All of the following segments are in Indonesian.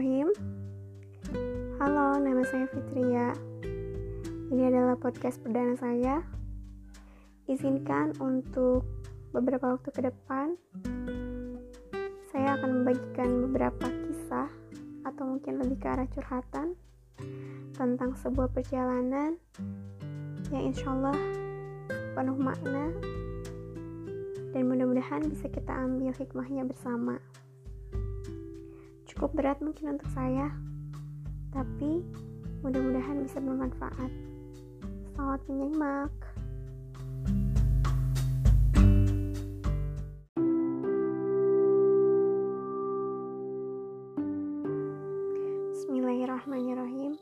Bismillahirrahmanirrahim Halo, nama saya Fitria. Ini adalah podcast perdana saya. Izinkan untuk beberapa waktu ke depan Saya akan membagikan beberapa kisah Atau mungkin lebih ke arah curhatan Tentang sebuah perjalanan Yang insya Allah penuh makna dan mudah-mudahan bisa kita ambil hikmahnya bersama cukup berat mungkin untuk saya, tapi mudah-mudahan bisa bermanfaat. Selamat menyimak. Bismillahirrahmanirrahim.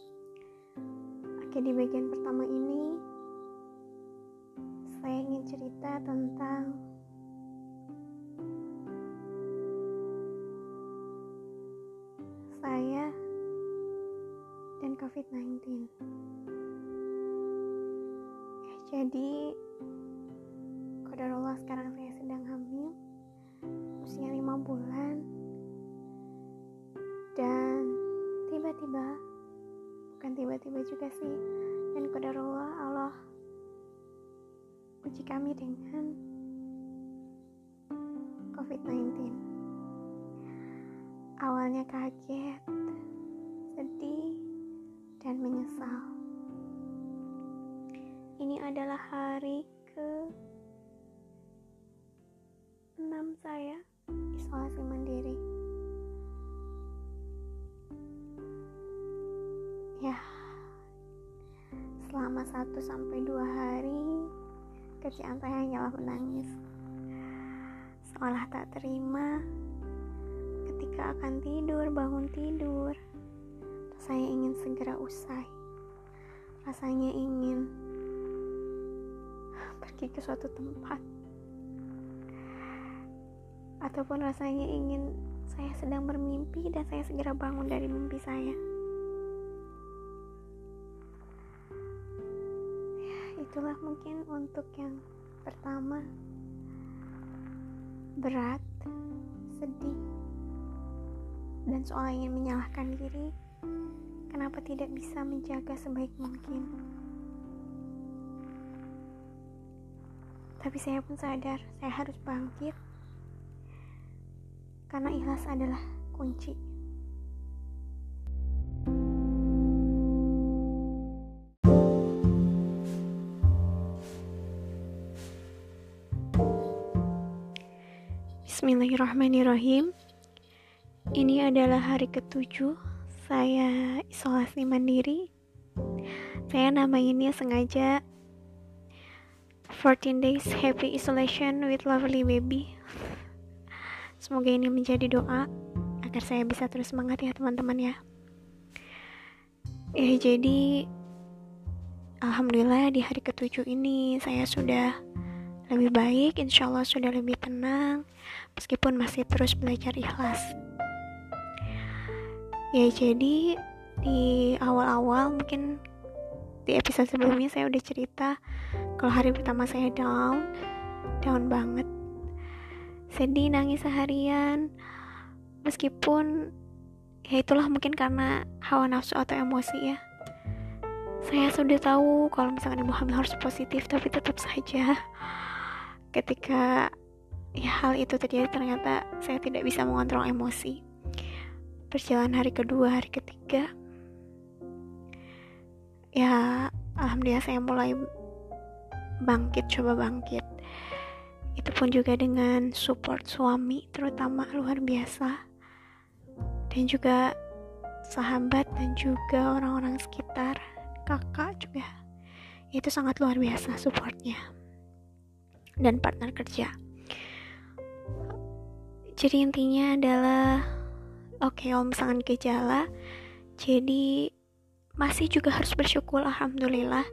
Oke, di bagian pertama ini saya ingin cerita tentang COVID-19. Eh, jadi, Allah sekarang saya sedang hamil, usia 5 bulan, dan tiba-tiba, bukan tiba-tiba juga sih, dan Allah, Allah uji kami dengan COVID-19. Awalnya kaget, sedih, dan menyesal. Ini adalah hari ke 6 saya isolasi mandiri. Ya, selama 1 sampai 2 hari kerjaan saya hanyalah menangis. Seolah tak terima ketika akan tidur, bangun tidur saya ingin segera usai. Rasanya ingin pergi ke suatu tempat. Ataupun rasanya ingin saya sedang bermimpi dan saya segera bangun dari mimpi saya. Ya, itulah mungkin untuk yang pertama. Berat, sedih, dan soal ingin menyalahkan diri kenapa tidak bisa menjaga sebaik mungkin. Tapi saya pun sadar, saya harus bangkit. Karena ikhlas adalah kunci. Bismillahirrahmanirrahim. Ini adalah hari ketujuh saya isolasi mandiri. Saya namainnya sengaja 14 days happy isolation with lovely baby. Semoga ini menjadi doa agar saya bisa terus semangat ya teman-teman ya. Ya jadi Alhamdulillah di hari ketujuh ini saya sudah lebih baik, insya Allah sudah lebih tenang, meskipun masih terus belajar ikhlas ya jadi di awal-awal mungkin di episode sebelumnya saya udah cerita kalau hari pertama saya down down banget. Sedih nangis seharian. Meskipun ya itulah mungkin karena hawa nafsu atau emosi ya. Saya sudah tahu kalau misalkan ibu hamil harus positif tapi tetap saja ketika ya hal itu terjadi ternyata saya tidak bisa mengontrol emosi perjalanan hari kedua hari ketiga. Ya alhamdulillah saya mulai bangkit coba bangkit. Itu pun juga dengan support suami terutama luar biasa. Dan juga sahabat dan juga orang-orang sekitar kakak juga. Itu sangat luar biasa supportnya dan partner kerja. Jadi intinya adalah Oke, kalau misalkan gejala, jadi masih juga harus bersyukur alhamdulillah.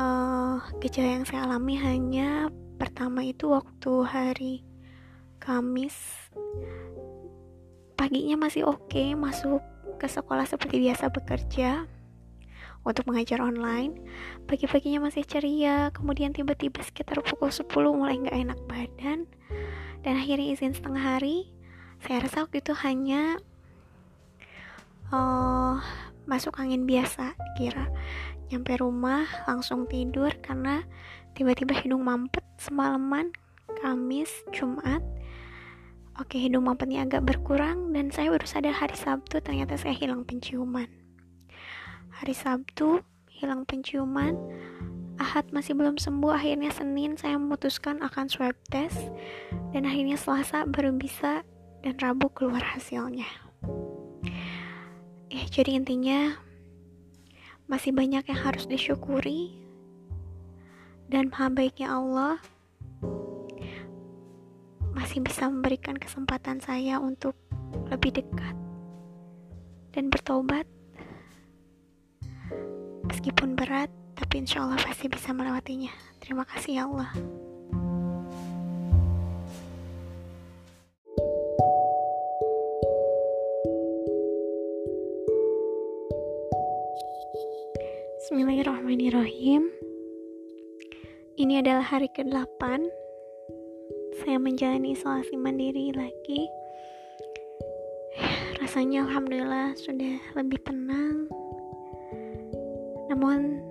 Uh, gejala yang saya alami hanya pertama itu waktu hari Kamis. Paginya masih oke okay, masuk ke sekolah seperti biasa bekerja untuk mengajar online. Pagi-paginya masih ceria kemudian tiba-tiba sekitar pukul 10 mulai nggak enak badan. Dan akhirnya izin setengah hari saya rasa waktu itu hanya uh, masuk angin biasa kira. Nyampe rumah langsung tidur karena tiba-tiba hidung mampet semalaman Kamis Jumat. Oke hidung mampetnya agak berkurang dan saya baru sadar hari Sabtu ternyata saya hilang penciuman. Hari Sabtu hilang penciuman. Ahad masih belum sembuh. Akhirnya Senin saya memutuskan akan swab test dan akhirnya Selasa baru bisa dan Rabu keluar hasilnya. Ya jadi intinya masih banyak yang harus disyukuri dan maha baiknya Allah masih bisa memberikan kesempatan saya untuk lebih dekat dan bertobat. Meskipun berat tapi insya Allah pasti bisa melewatinya. Terima kasih ya Allah Bismillahirrahmanirrahim. Ini adalah hari ke-8 saya menjalani isolasi mandiri lagi. Rasanya alhamdulillah sudah lebih tenang. Namun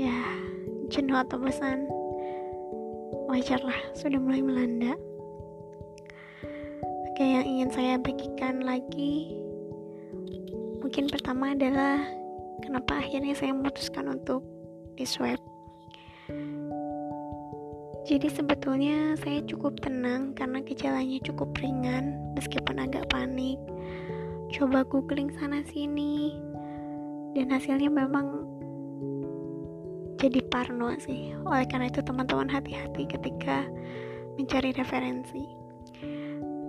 ya jenuh atau bosan wajarlah sudah mulai melanda. Oke yang ingin saya bagikan lagi mungkin pertama adalah kenapa akhirnya saya memutuskan untuk di swab jadi sebetulnya saya cukup tenang karena gejalanya cukup ringan meskipun agak panik. Coba googling sana sini dan hasilnya memang jadi parno sih. Oleh karena itu teman-teman hati-hati ketika mencari referensi.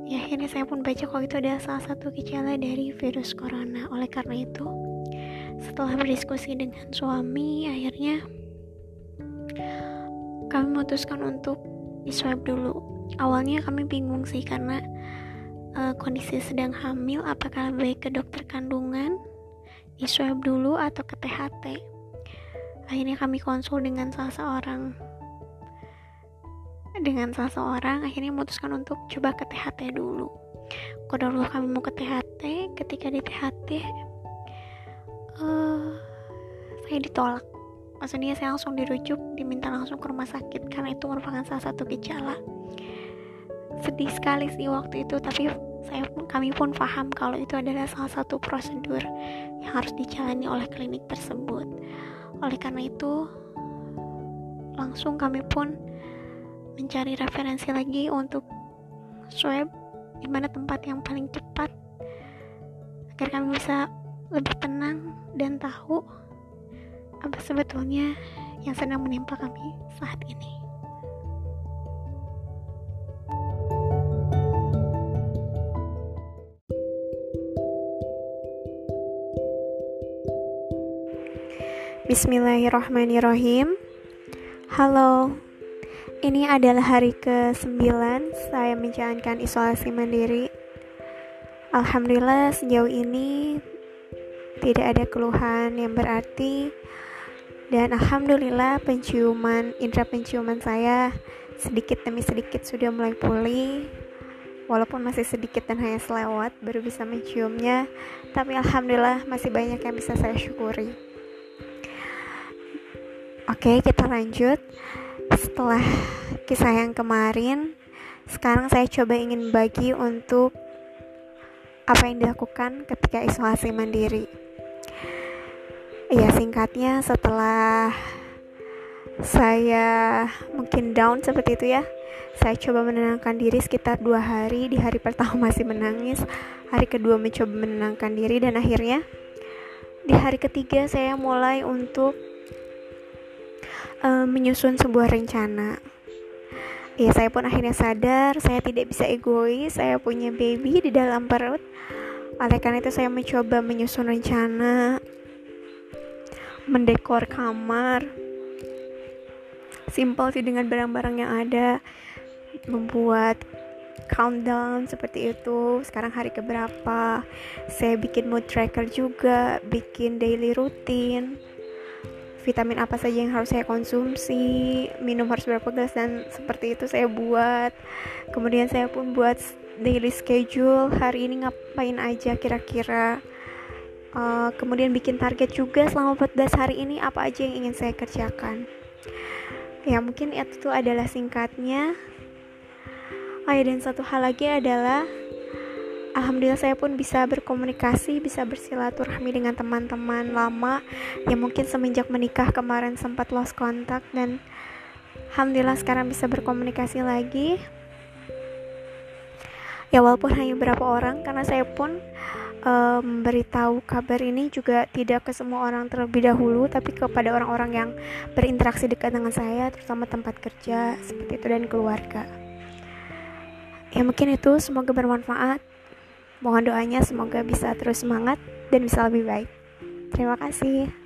Ya akhirnya saya pun baca kalau itu adalah salah satu gejala dari virus corona. Oleh karena itu setelah berdiskusi dengan suami akhirnya kami memutuskan untuk di swab dulu. Awalnya kami bingung sih karena uh, kondisi sedang hamil apakah baik ke dokter kandungan di swab dulu atau ke THT akhirnya kami konsul dengan salah seorang dengan salah seorang akhirnya memutuskan untuk coba ke THT dulu. Dulu kami mau ke THT ketika di THT eh, saya ditolak. Maksudnya saya langsung dirujuk diminta langsung ke rumah sakit karena itu merupakan salah satu gejala. Sedih sekali sih waktu itu tapi saya pun kami pun paham kalau itu adalah salah satu prosedur yang harus dijalani oleh klinik tersebut. Oleh karena itu langsung kami pun mencari referensi lagi untuk swab di mana tempat yang paling cepat agar kami bisa lebih tenang dan tahu apa sebetulnya yang sedang menimpa kami saat ini. Bismillahirrahmanirrahim. Halo. Ini adalah hari ke-9 saya menjalankan isolasi mandiri. Alhamdulillah sejauh ini tidak ada keluhan yang berarti. Dan alhamdulillah penciuman indera penciuman saya sedikit demi sedikit sudah mulai pulih. Walaupun masih sedikit dan hanya selewat baru bisa menciumnya. Tapi alhamdulillah masih banyak yang bisa saya syukuri. Oke kita lanjut. Setelah kisah yang kemarin sekarang saya coba ingin bagi untuk apa yang dilakukan ketika isolasi mandiri ya singkatnya setelah saya mungkin down seperti itu ya. Saya coba menenangkan diri sekitar dua hari. Di hari pertama masih menangis hari kedua mencoba menenangkan diri dan akhirnya di hari ketiga saya mulai untuk uh, menyusun sebuah rencana. Ya saya pun akhirnya sadar saya tidak bisa egois saya punya baby di dalam perut. Oleh karena itu saya mencoba menyusun rencana mendekor kamar. Simple sih dengan barang-barang yang ada membuat countdown seperti itu. Sekarang hari keberapa? Saya bikin mood tracker juga bikin daily routine vitamin apa saja yang harus saya konsumsi minum harus berapa gelas dan seperti itu saya buat. Kemudian saya pun buat daily schedule hari ini ngapain aja kira-kira uh, kemudian bikin target juga selama 14 hari ini apa aja yang ingin saya kerjakan ya mungkin itu adalah singkatnya oh ya dan satu hal lagi adalah Alhamdulillah saya pun bisa berkomunikasi, bisa bersilaturahmi dengan teman-teman lama yang mungkin semenjak menikah kemarin sempat lost contact dan Alhamdulillah sekarang bisa berkomunikasi lagi. Ya walaupun hanya beberapa orang karena saya pun memberitahu kabar ini juga tidak ke semua orang terlebih dahulu tapi kepada orang-orang yang berinteraksi dekat dengan saya terutama tempat kerja seperti itu dan keluarga. Ya mungkin itu semoga bermanfaat. Mohon doanya semoga bisa terus semangat dan bisa lebih baik. Terima kasih.